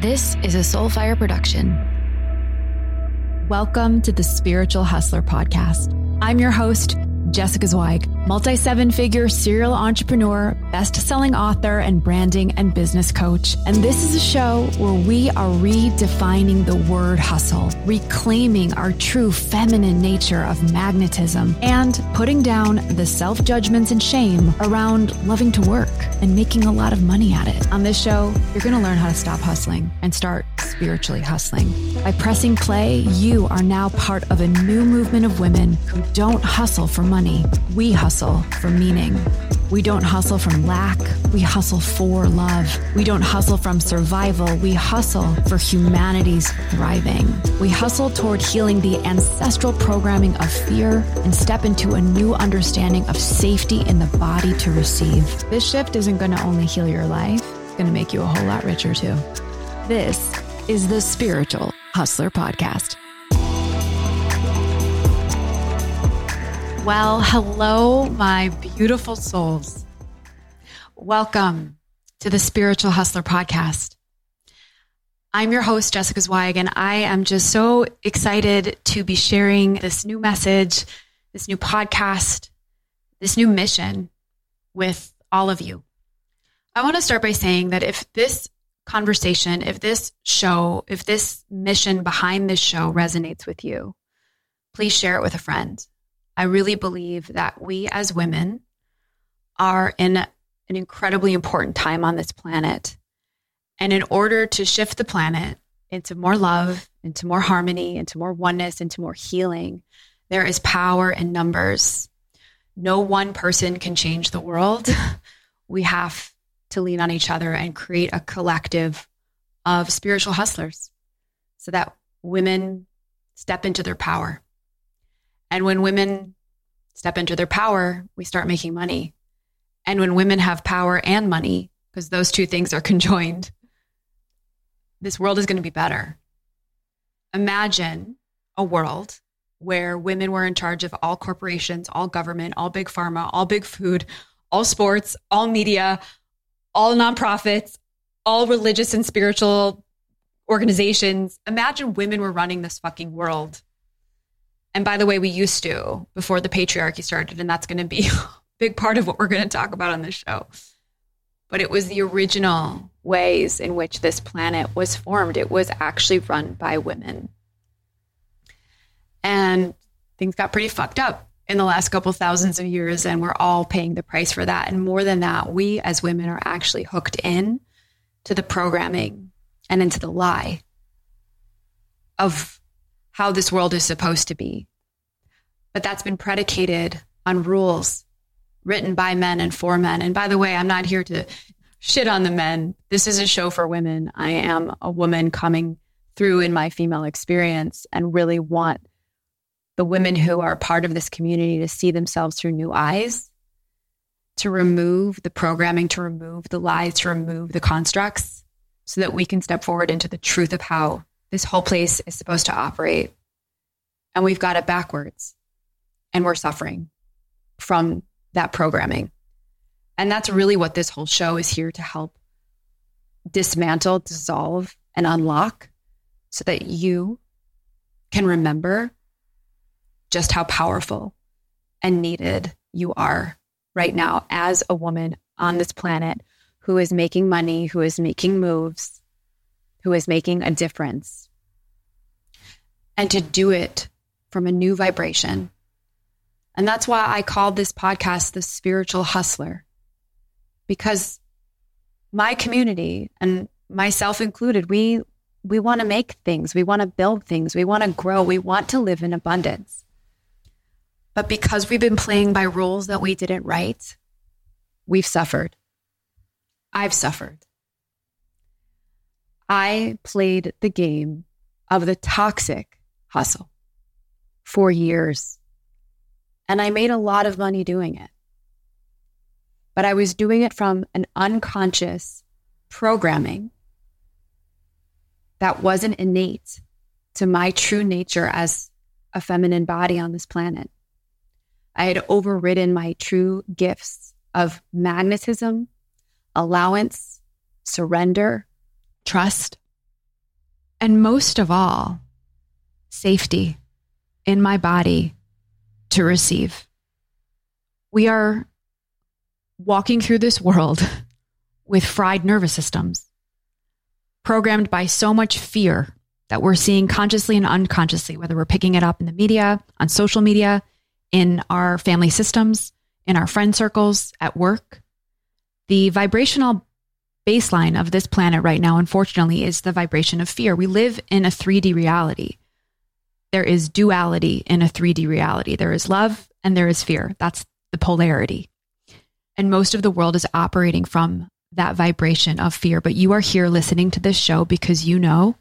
This is a Soulfire production. Welcome to the Spiritual Hustler Podcast. I'm your host, Jessica Zweig, multi seven figure serial entrepreneur, best selling author, and branding and business coach. And this is a show where we are redefining the word hustle, reclaiming our true feminine nature of magnetism, and putting down the self judgments and shame around loving to work and making a lot of money at it. On this show, you're going to learn how to stop hustling and start spiritually hustling. By pressing play, you are now part of a new movement of women who don't hustle for money. We hustle for meaning. We don't hustle from lack. We hustle for love. We don't hustle from survival. We hustle for humanity's thriving. We hustle toward healing the ancestral programming of fear and step into a new understanding of safety in the body to receive. This shift isn't going to only heal your life, it's going to make you a whole lot richer too. This is the Spiritual Hustler Podcast. Well, hello, my beautiful souls. Welcome to the Spiritual Hustler Podcast. I'm your host, Jessica Zweig, and I am just so excited to be sharing this new message, this new podcast, this new mission with all of you. I want to start by saying that if this conversation, if this show, if this mission behind this show resonates with you, please share it with a friend. I really believe that we as women are in an incredibly important time on this planet. And in order to shift the planet into more love, into more harmony, into more oneness, into more healing, there is power in numbers. No one person can change the world. We have to lean on each other and create a collective of spiritual hustlers so that women step into their power. And when women step into their power, we start making money. And when women have power and money, because those two things are conjoined, this world is going to be better. Imagine a world where women were in charge of all corporations, all government, all big pharma, all big food, all sports, all media, all nonprofits, all religious and spiritual organizations. Imagine women were running this fucking world. And by the way, we used to before the patriarchy started, and that's going to be a big part of what we're going to talk about on this show. But it was the original ways in which this planet was formed. It was actually run by women. And things got pretty fucked up in the last couple thousands of years, and we're all paying the price for that. And more than that, we as women are actually hooked in to the programming and into the lie of how this world is supposed to be. But that's been predicated on rules written by men and for men. And by the way, I'm not here to shit on the men. This is a show for women. I am a woman coming through in my female experience and really want the women who are part of this community to see themselves through new eyes, to remove the programming, to remove the lies, to remove the constructs, so that we can step forward into the truth of how this whole place is supposed to operate. And we've got it backwards, and we're suffering from that programming. And that's really what this whole show is here to help dismantle, dissolve, and unlock so that you can remember just how powerful and needed you are right now as a woman on this planet who is making money, who is making moves, who is making a difference. And to do it from a new vibration. And that's why I called this podcast the spiritual hustler, because my community and myself included, we we want to make things, we want to build things, we want to grow, we want to live in abundance. But because we've been playing by rules that we didn't write, we've suffered. I've suffered. I played the game of the toxic hustle for years. And I made a lot of money doing it. But I was doing it from an unconscious programming that wasn't innate to my true nature as a feminine body on this planet. I had overridden my true gifts of magnetism, allowance, surrender, trust, And most of all, safety in my body to receive. We are walking through this world with fried nervous systems, programmed by so much fear that we're seeing consciously and unconsciously, whether we're picking it up in the media, on social media, in our family systems, in our friend circles, at work. The vibrational baseline of this planet right now, unfortunately, is the vibration of fear. We live in a 3D reality. There is duality in a 3D reality. There is love and there is fear. That's the polarity. And most of the world is operating from that vibration of fear. But you are here listening to this show because you know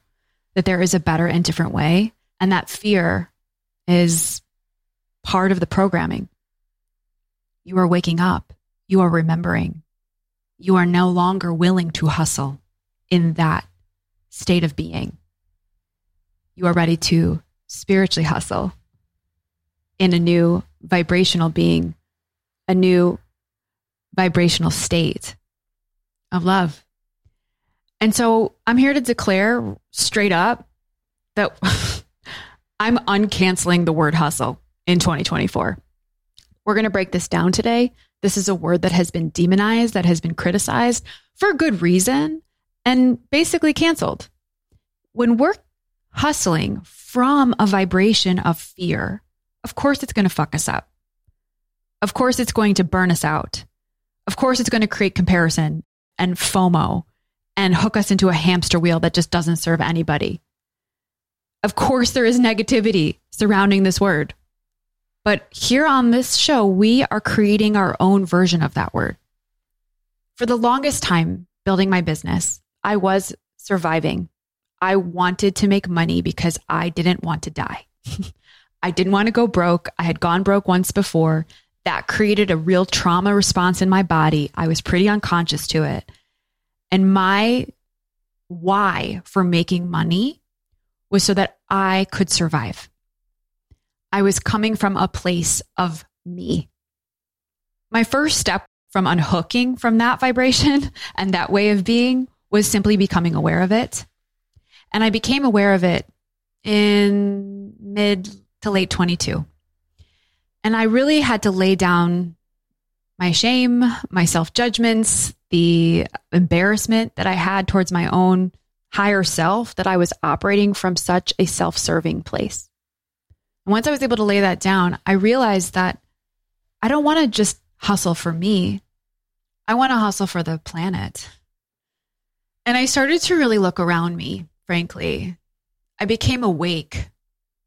that there is a better and different way. And that fear is part of the programming. You are waking up, you are remembering, you are no longer willing to hustle in that state of being. You are ready to spiritually hustle in a new vibrational being, a new vibrational state of love. And so I'm here to declare straight up that I'm uncanceling the word hustle in 2024. We're going to break this down today. This is a word that has been demonized, that has been criticized for good reason, and basically canceled. When we're hustling from a vibration of fear, of course it's going to fuck us up. Of course it's going to burn us out. Of course it's going to create comparison and FOMO and hook us into a hamster wheel that just doesn't serve anybody. Of course there is negativity surrounding this word. But here on this show, we are creating our own version of that word. For the longest time building my business, I was surviving. I wanted to make money because I didn't want to die. I didn't want to go broke. I had gone broke once before. That created a real trauma response in my body. I was pretty unconscious to it. And my why for making money was so that I could survive. I was coming from a place of me. My first step from unhooking from that vibration and that way of being was simply becoming aware of it. And I became aware of it in mid to late 22. And I really had to lay down my shame, my self judgments, the embarrassment that I had towards my own higher self, that I was operating from such a self serving place. And once I was able to lay that down, I realized that I don't want to just hustle for me. I want to hustle for the planet. And I started to really look around me, frankly. I became awake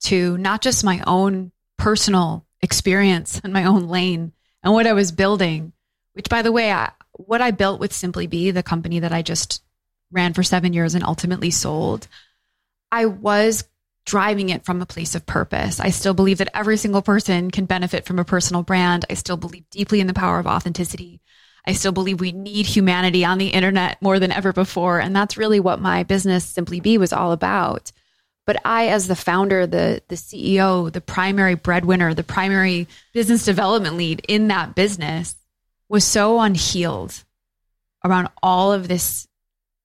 to not just my own personal experience and my own lane and what I was building, which, by the way, I, what I built with Simply Be, the company that I just ran for seven years and ultimately sold, I was driving it from a place of purpose. I still believe that every single person can benefit from a personal brand. I still believe deeply in the power of authenticity. I still believe we need humanity on the internet more than ever before. And that's really what my business Simply Be was all about. But I, as the founder, the, the CEO, the primary breadwinner, the primary business development lead in that business, was so unhealed around all of this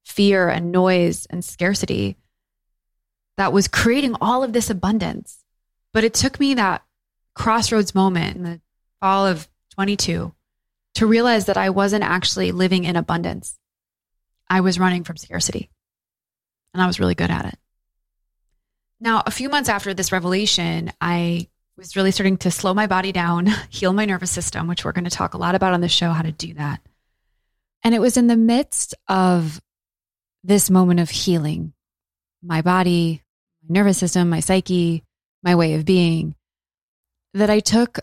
fear and noise and scarcity that was creating all of this abundance. But it took me that crossroads moment in the fall of 22 to realize that I wasn't actually living in abundance. I was running from scarcity, and I was really good at it. Now, a few months after this revelation, I was really starting to slow my body down, heal my nervous system, which we're going to talk a lot about on the show, how to do that. And it was in the midst of this moment of healing my body, nervous system, my psyche, my way of being, that I took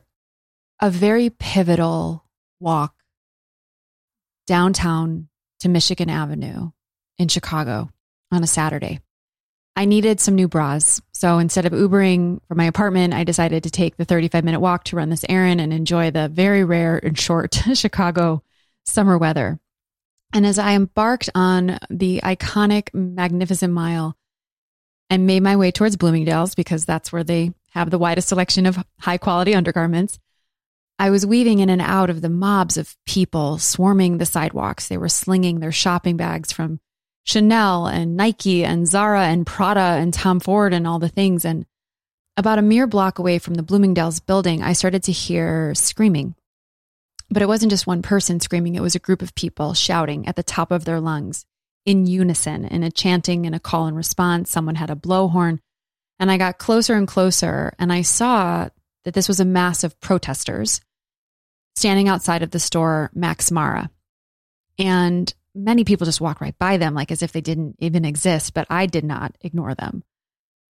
a very pivotal walk downtown to Michigan Avenue in Chicago on a Saturday. I needed some new bras. So instead of Ubering from my apartment, I decided to take the 35 minute walk to run this errand and enjoy the very rare and short Chicago summer weather. And as I embarked on the iconic, magnificent mile, and made my way towards Bloomingdale's because that's where they have the widest selection of high quality undergarments. I was weaving in and out of the mobs of people swarming the sidewalks. They were slinging their shopping bags from Chanel and Nike and Zara and Prada and Tom Ford and all the things. And about a mere block away from the Bloomingdale's building, I started to hear screaming. But it wasn't just one person screaming, it was a group of people shouting at the top of their lungs in unison in a chanting and a call and response. Someone had a blowhorn. And I got closer and closer, and I saw that this was a mass of protesters standing outside of the store Max Mara. And many people just walk right by them, like as if they didn't even exist, but I did not ignore them.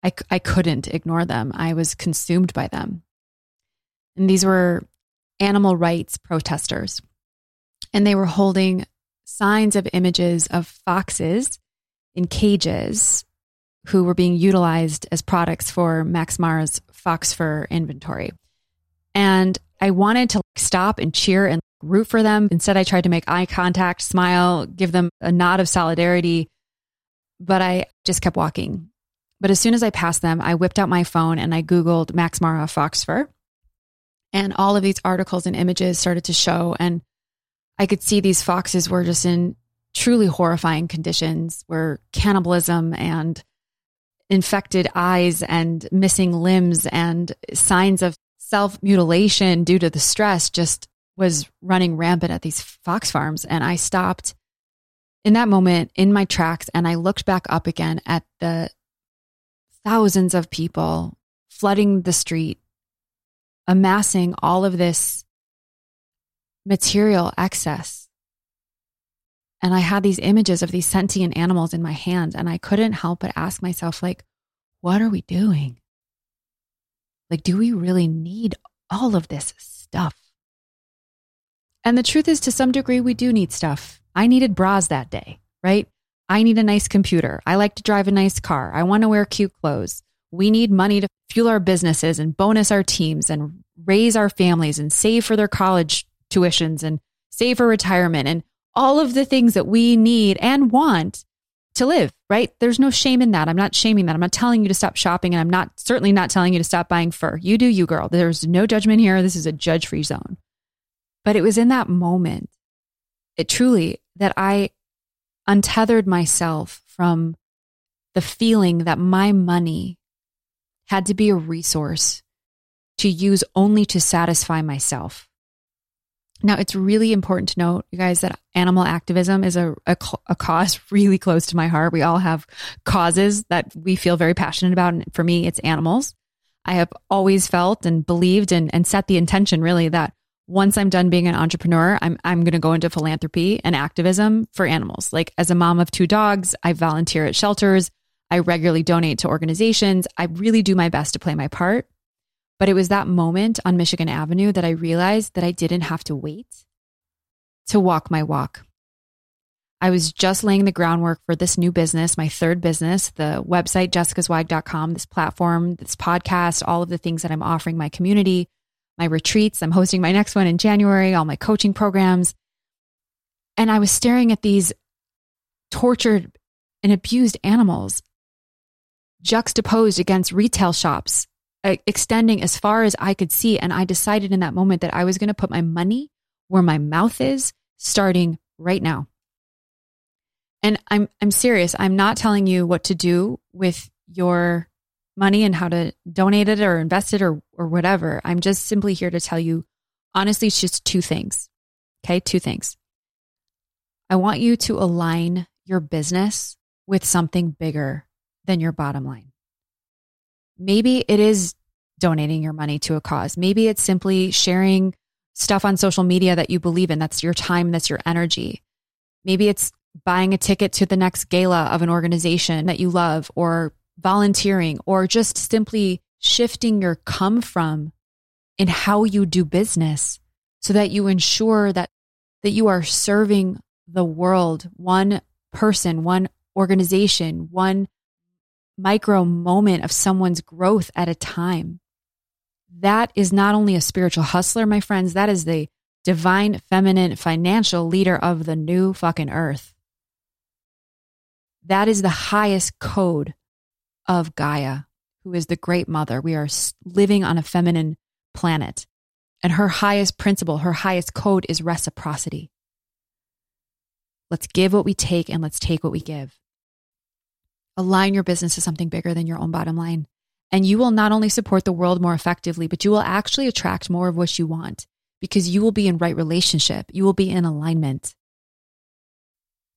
I, I couldn't ignore them. I was consumed by them. And these were animal rights protesters. And they were holding signs of images of foxes in cages who were being utilized as products for Max Mara's fox fur inventory. And I wanted to stop and cheer and root for them. Instead, I tried to make eye contact, smile, give them a nod of solidarity, but I just kept walking. But as soon as I passed them, I whipped out my phone and I Googled Max Mara fox fur. And all of these articles and images started to show. And I could see these foxes were just in truly horrifying conditions where cannibalism and infected eyes and missing limbs and signs of self mutilation due to the stress just was running rampant at these fox farms. And I stopped in that moment in my tracks and I looked back up again at the thousands of people flooding the street, amassing all of this material excess. And I had these images of these sentient animals in my hands, and I couldn't help but ask myself, like, what are we doing? Like, do we really need all of this stuff? And the truth is, to some degree, we do need stuff. I needed bras that day, right? I need a nice computer. I like to drive a nice car. I want to wear cute clothes. We need money to fuel our businesses and bonus our teams and raise our families and save for their college tuitions and save for retirement and all of the things that we need and want to live, right? There's no shame in that. I'm not shaming that. I'm not telling you to stop shopping and I'm not certainly not telling you to stop buying fur. You do you, girl. There's no judgment here. This is a judge free zone. But it was in that moment, it truly, that I untethered myself from the feeling that my money had to be a resource to use only to satisfy myself. Now, it's really important to note, you guys, that animal activism is a, a, a, cause really close to my heart. We all have causes that we feel very passionate about. And for me, it's animals. I have always felt and believed and, and set the intention really that once I'm done being an entrepreneur, I'm, I'm going to go into philanthropy and activism for animals. Like as a mom of two dogs, I volunteer at shelters. I regularly donate to organizations. I really do my best to play my part. But it was that moment on Michigan Avenue that I realized that I didn't have to wait to walk my walk. I was just laying the groundwork for this new business, my third business, the website, jessicazweig.com, this platform, this podcast, all of the things that I'm offering my community, my retreats. I'm hosting my next one in January, all my coaching programs. And I was staring at these tortured and abused animals juxtaposed against retail shops extending as far as I could see. And I decided in that moment that I was going to put my money where my mouth is starting right now. And I'm, I'm serious. I'm not telling you what to do with your money and how to donate it or invest it or, or whatever. I'm just simply here to tell you, honestly, it's just two things. Okay. Two things. I want you to align your business with something bigger than your bottom line. Maybe it is donating your money to a cause. Maybe it's simply sharing stuff on social media that you believe in. That's your time, that's your energy. Maybe it's buying a ticket to the next gala of an organization that you love, or volunteering, or just simply shifting your come from in how you do business so that you ensure that that you are serving the world one person one organization one micro moment of someone's growth at a time. That is not only a spiritual hustler, my friends, that is the divine feminine financial leader of the new fucking earth. That is the highest code of Gaia, who is the great mother. We are living on a feminine planet. And her highest principle, her highest code is reciprocity. Let's give what we take and let's take what we give. Align your business to something bigger than your own bottom line. And you will not only support the world more effectively, but you will actually attract more of what you want because you will be in right relationship. You will be in alignment.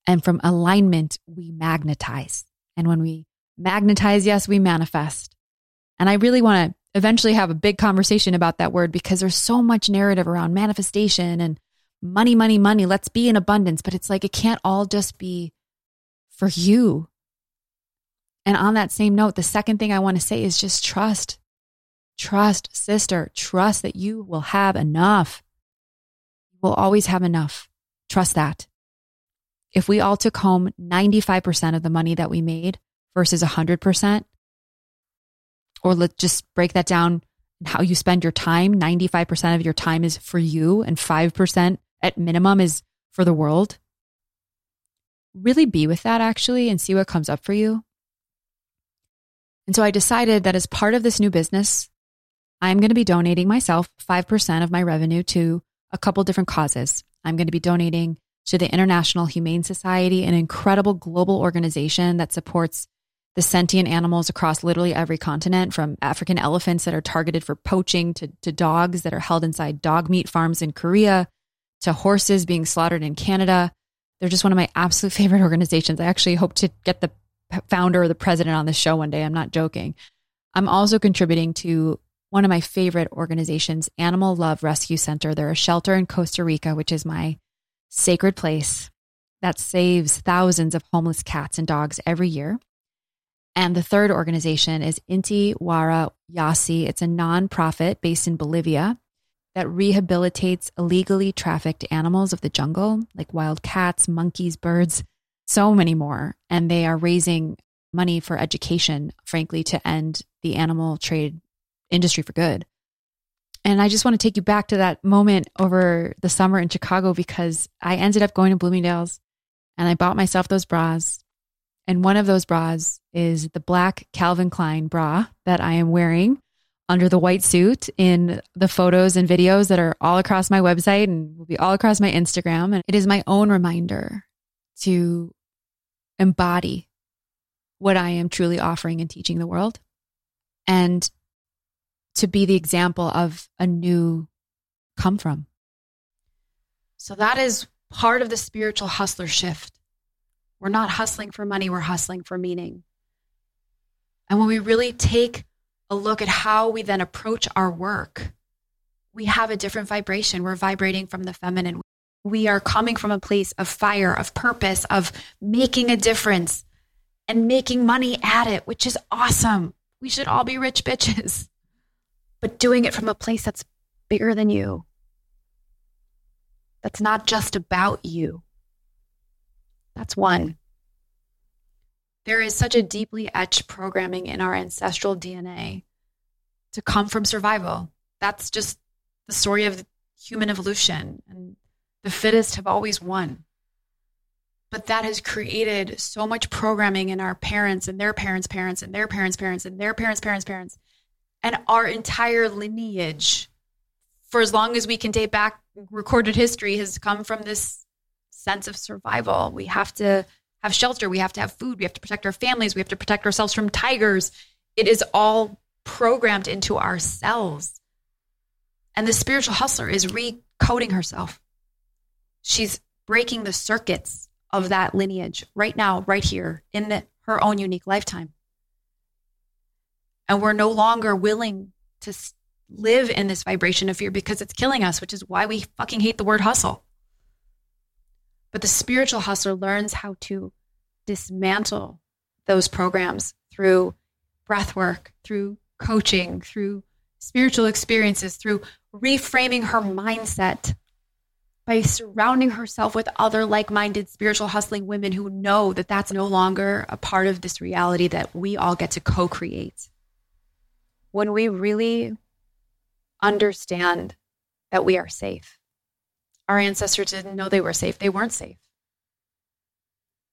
And from alignment, we magnetize. And when we magnetize, yes, we manifest. And I really want to eventually have a big conversation about that word because there's so much narrative around manifestation and money, money, money. Let's be in abundance. But it's like it can't all just be for you. And on that same note, the second thing I want to say is just trust. Trust, sister. Trust that you will have enough. You will always have enough. Trust that. If we all took home 95% of the money that we made versus 100%, or let's just break that down how you spend your time 95% of your time is for you and 5% at minimum is for the world really be with that actually and see what comes up for you and so i decided that as part of this new business i'm going to be donating myself 5% of my revenue to a couple different causes i'm going to be donating to the international humane society an incredible global organization that supports the sentient animals across literally every continent, from African elephants that are targeted for poaching to, to dogs that are held inside dog meat farms in Korea to horses being slaughtered in Canada. They're just one of my absolute favorite organizations. I actually hope to get the founder or the president on the show one day. I'm not joking. I'm also contributing to one of my favorite organizations, Animal Love Rescue Center. They're a shelter in Costa Rica, which is my sacred place that saves thousands of homeless cats and dogs every year. And the third organization is Inti Wara Yassi. It's a nonprofit based in Bolivia that rehabilitates illegally trafficked animals of the jungle, like wild cats, monkeys, birds, so many more. And they are raising money for education, frankly, to end the animal trade industry for good. And I just want to take you back to that moment over the summer in Chicago because I ended up going to Bloomingdale's and I bought myself those bras and one of those bras is the black Calvin Klein bra that I am wearing under the white suit in the photos and videos that are all across my website and will be all across my Instagram. And it is my own reminder to embody what I am truly offering and teaching the world and to be the example of a new come from. So that is part of the spiritual hustler shift we're not hustling for money, we're hustling for meaning. And when we really take a look at how we then approach our work, we have a different vibration. We're vibrating from the feminine. We are coming from a place of fire, of purpose, of making a difference and making money at it, which is awesome. We should all be rich bitches, but doing it from a place that's bigger than you. That's not just about you. That's one. There is such a deeply etched programming in our ancestral DNA to come from survival. That's just the story of human evolution. And the fittest have always won. But that has created so much programming in our parents and their parents' parents and their parents' parents and their parents' parents' parents. And our entire lineage, for as long as we can date back recorded history, has come from this sense of survival. We have to have shelter. We have to have food. We have to protect our families. We have to protect ourselves from tigers. It is all programmed into ourselves. And the spiritual hustler is recoding herself. She's breaking the circuits of that lineage right now, right here in her own unique lifetime. And we're no longer willing to live in this vibration of fear because it's killing us, which is why we fucking hate the word hustle. But the spiritual hustler learns how to dismantle those programs through breath work, through coaching, through spiritual experiences, through reframing her mindset by surrounding herself with other like minded spiritual hustling women who know that that's no longer a part of this reality that we all get to co create. When we really understand that we are safe, our ancestors didn't know they were safe. They weren't safe.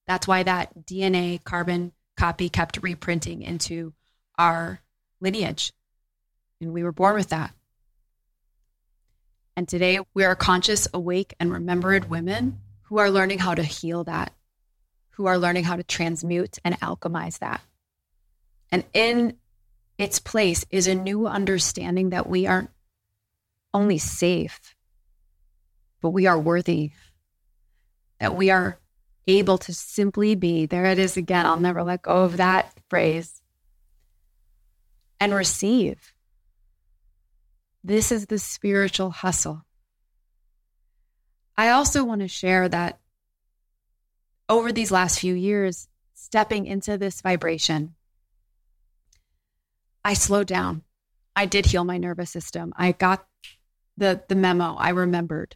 That's why that DNA carbon copy kept reprinting into our lineage. And we were born with that. And today we are conscious, awake, and remembered women who are learning how to heal that, who are learning how to transmute and alchemize that. And in its place is a new understanding that we aren't only safe, but we are worthy, that we are able to simply be. There it is again. I'll never let go of that phrase and receive. This is the spiritual hustle. I also want to share that over these last few years, stepping into this vibration, I slowed down. I did heal my nervous system. I got the the memo. I remembered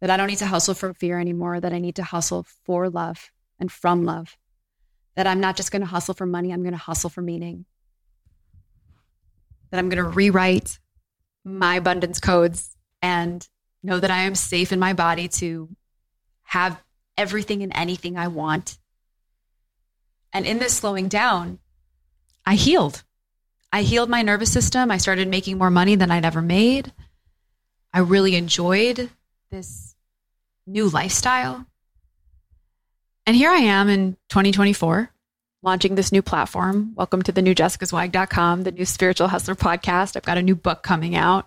that I don't need to hustle for fear anymore, that I need to hustle for love and from love. That I'm not just going to hustle for money, I'm going to hustle for meaning. That I'm going to rewrite my abundance codes and know that I am safe in my body to have everything and anything I want. And in this slowing down, I healed. I healed my nervous system. I started making more money than I'd ever made. I really enjoyed this new lifestyle. And here I am in 2024, launching this new platform. Welcome to the new jessicazweig.com, the new spiritual hustler podcast. I've got a new book coming out.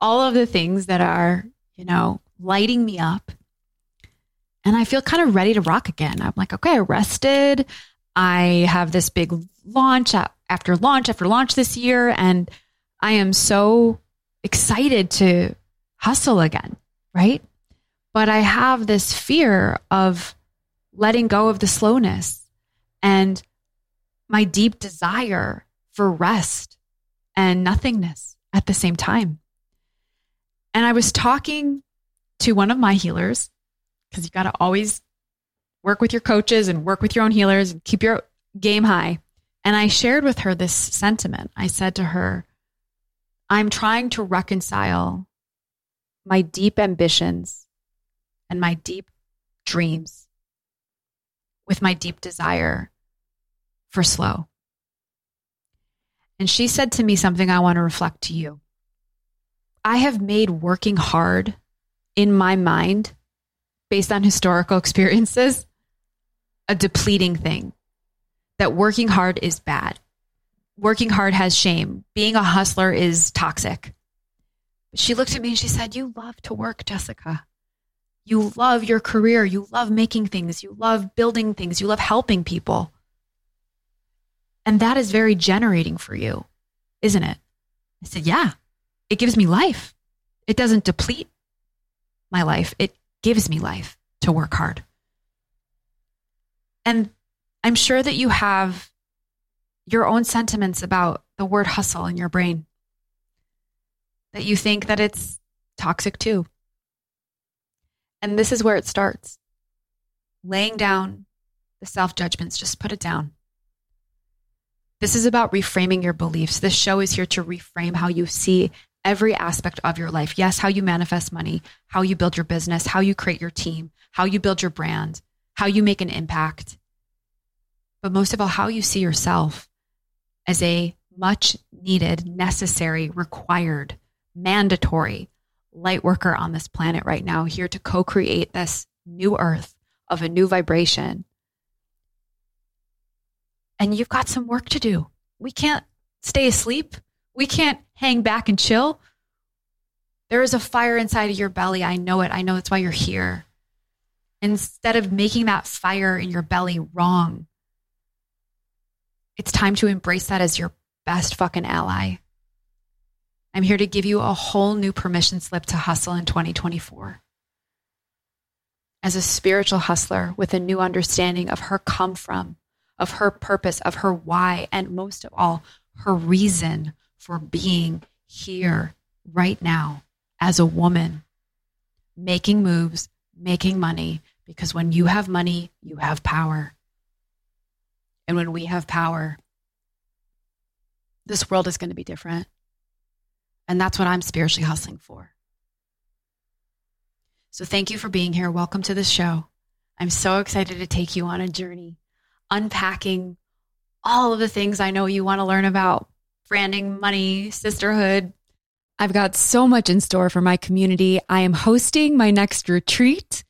All of the things that are, you know, lighting me up. And I feel kind of ready to rock again. I'm like, okay, I rested. I have this big launch after launch after launch this year. And I am so excited to hustle again, right? But I have this fear of letting go of the slowness and my deep desire for rest and nothingness at the same time. And I was talking to one of my healers because you got to always work with your coaches and work with your own healers and keep your game high. And I shared with her this sentiment. I said to her, I'm trying to reconcile my deep ambitions and my deep dreams with my deep desire for slow. And she said to me something I want to reflect to you. I have made working hard in my mind, based on historical experiences, a depleting thing that working hard is bad. Working hard has shame. Being a hustler is toxic. She looked at me and she said, You love to work, Jessica. You love your career. You love making things. You love building things. You love helping people. And that is very generating for you, isn't it? I said, Yeah, it gives me life. It doesn't deplete my life, it gives me life to work hard. And I'm sure that you have your own sentiments about the word hustle in your brain, that you think that it's toxic too. And this is where it starts laying down the self judgments, just put it down. This is about reframing your beliefs. This show is here to reframe how you see every aspect of your life. Yes, how you manifest money, how you build your business, how you create your team, how you build your brand, how you make an impact but most of all, how you see yourself as a much needed, necessary, required, mandatory light worker on this planet right now, here to co create this new earth of a new vibration. And you've got some work to do. We can't stay asleep. We can't hang back and chill. There is a fire inside of your belly. I know it. I know that's why you're here. Instead of making that fire in your belly wrong, it's time to embrace that as your best fucking ally. I'm here to give you a whole new permission slip to hustle in 2024. As a spiritual hustler with a new understanding of her come from, of her purpose, of her why, and most of all, her reason for being here right now as a woman, making moves, making money, because when you have money, you have power. And when we have power, this world is going to be different. And that's what I'm spiritually hustling for. So thank you for being here. Welcome to the show. I'm so excited to take you on a journey, unpacking all of the things I know you want to learn about branding, money, sisterhood. I've got so much in store for my community. I am hosting my next retreat,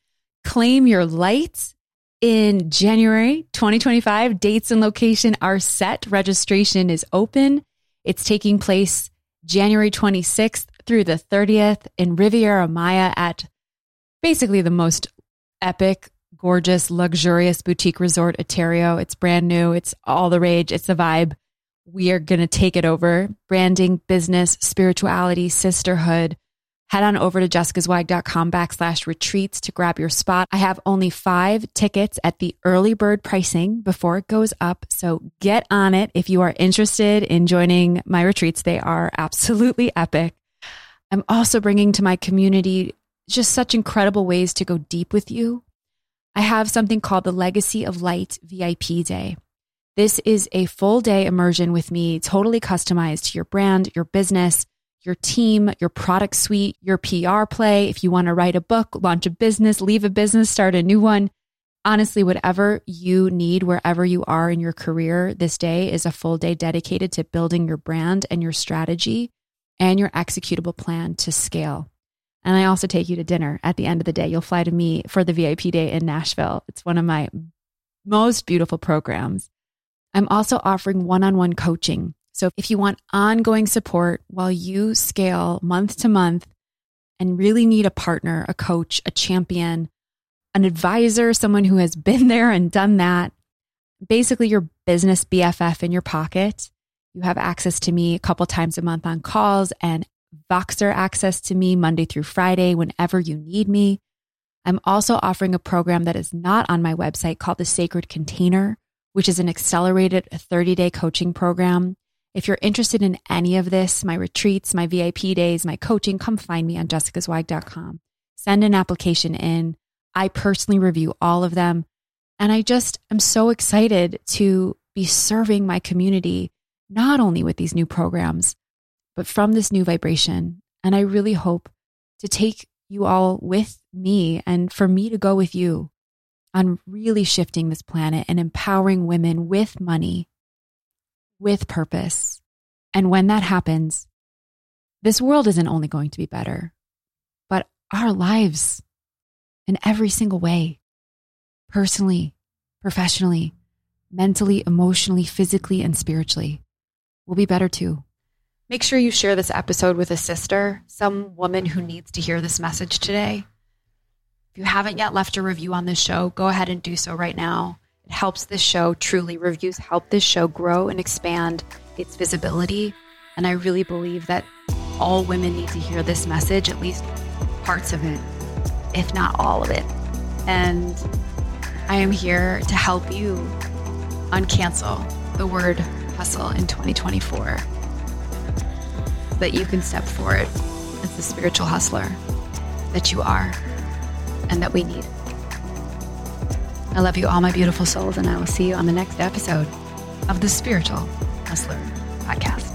Claim Your Light in January 2025. Dates and location are set. Registration is open. It's taking place January 26th through the 30th in Riviera Maya at basically the most epic, gorgeous, luxurious boutique resort, Ontario. It's brand new. It's all the rage. It's the vibe. We are going to take it over. Branding, business, spirituality, sisterhood. Head on over to jessicazweig.com backslash retreats to grab your spot. I have only five tickets at the early bird pricing before it goes up. So get on it if you are interested in joining my retreats. They are absolutely epic. I'm also bringing to my community just such incredible ways to go deep with you. I have something called the Legacy of Light VIP Day. This is a full day immersion with me, totally customized to your brand, your business, your team, your product suite, your PR play. If you want to write a book, launch a business, leave a business, start a new one. Honestly, whatever you need, wherever you are in your career, this day is a full day dedicated to building your brand and your strategy and your executable plan to scale. And I also take you to dinner at the end of the day. You'll fly to me for the VIP day in Nashville. It's one of my most beautiful programs. I'm also offering one on one coaching. So if you want ongoing support while you scale month to month and really need a partner, a coach, a champion, an advisor, someone who has been there and done that, basically your business BFF in your pocket, you have access to me a couple times a month on calls and Voxer access to me Monday through Friday whenever you need me. I'm also offering a program that is not on my website called the Sacred Container, which is an accelerated 30 day coaching program. If you're interested in any of this, my retreats, my VIP days, my coaching, come find me on jessicazweig.com. Send an application in. I personally review all of them. And I just am so excited to be serving my community, not only with these new programs, but from this new vibration. And I really hope to take you all with me and for me to go with you on really shifting this planet and empowering women with money, with purpose. And when that happens, this world isn't only going to be better, but our lives in every single way personally, professionally, mentally, emotionally, physically, and spiritually will be better too. Make sure you share this episode with a sister, some woman who needs to hear this message today. If you haven't yet left a review on this show, go ahead and do so right now. It helps this show truly. Reviews help this show grow and expand its visibility. And I really believe that all women need to hear this message, at least parts of it, if not all of it. And I am here to help you uncancel the word hustle in 2024 that you can step forward as the spiritual hustler that you are and that we need. I love you all, my beautiful souls, and I will see you on the next episode of the Spiritual Hustler Podcast.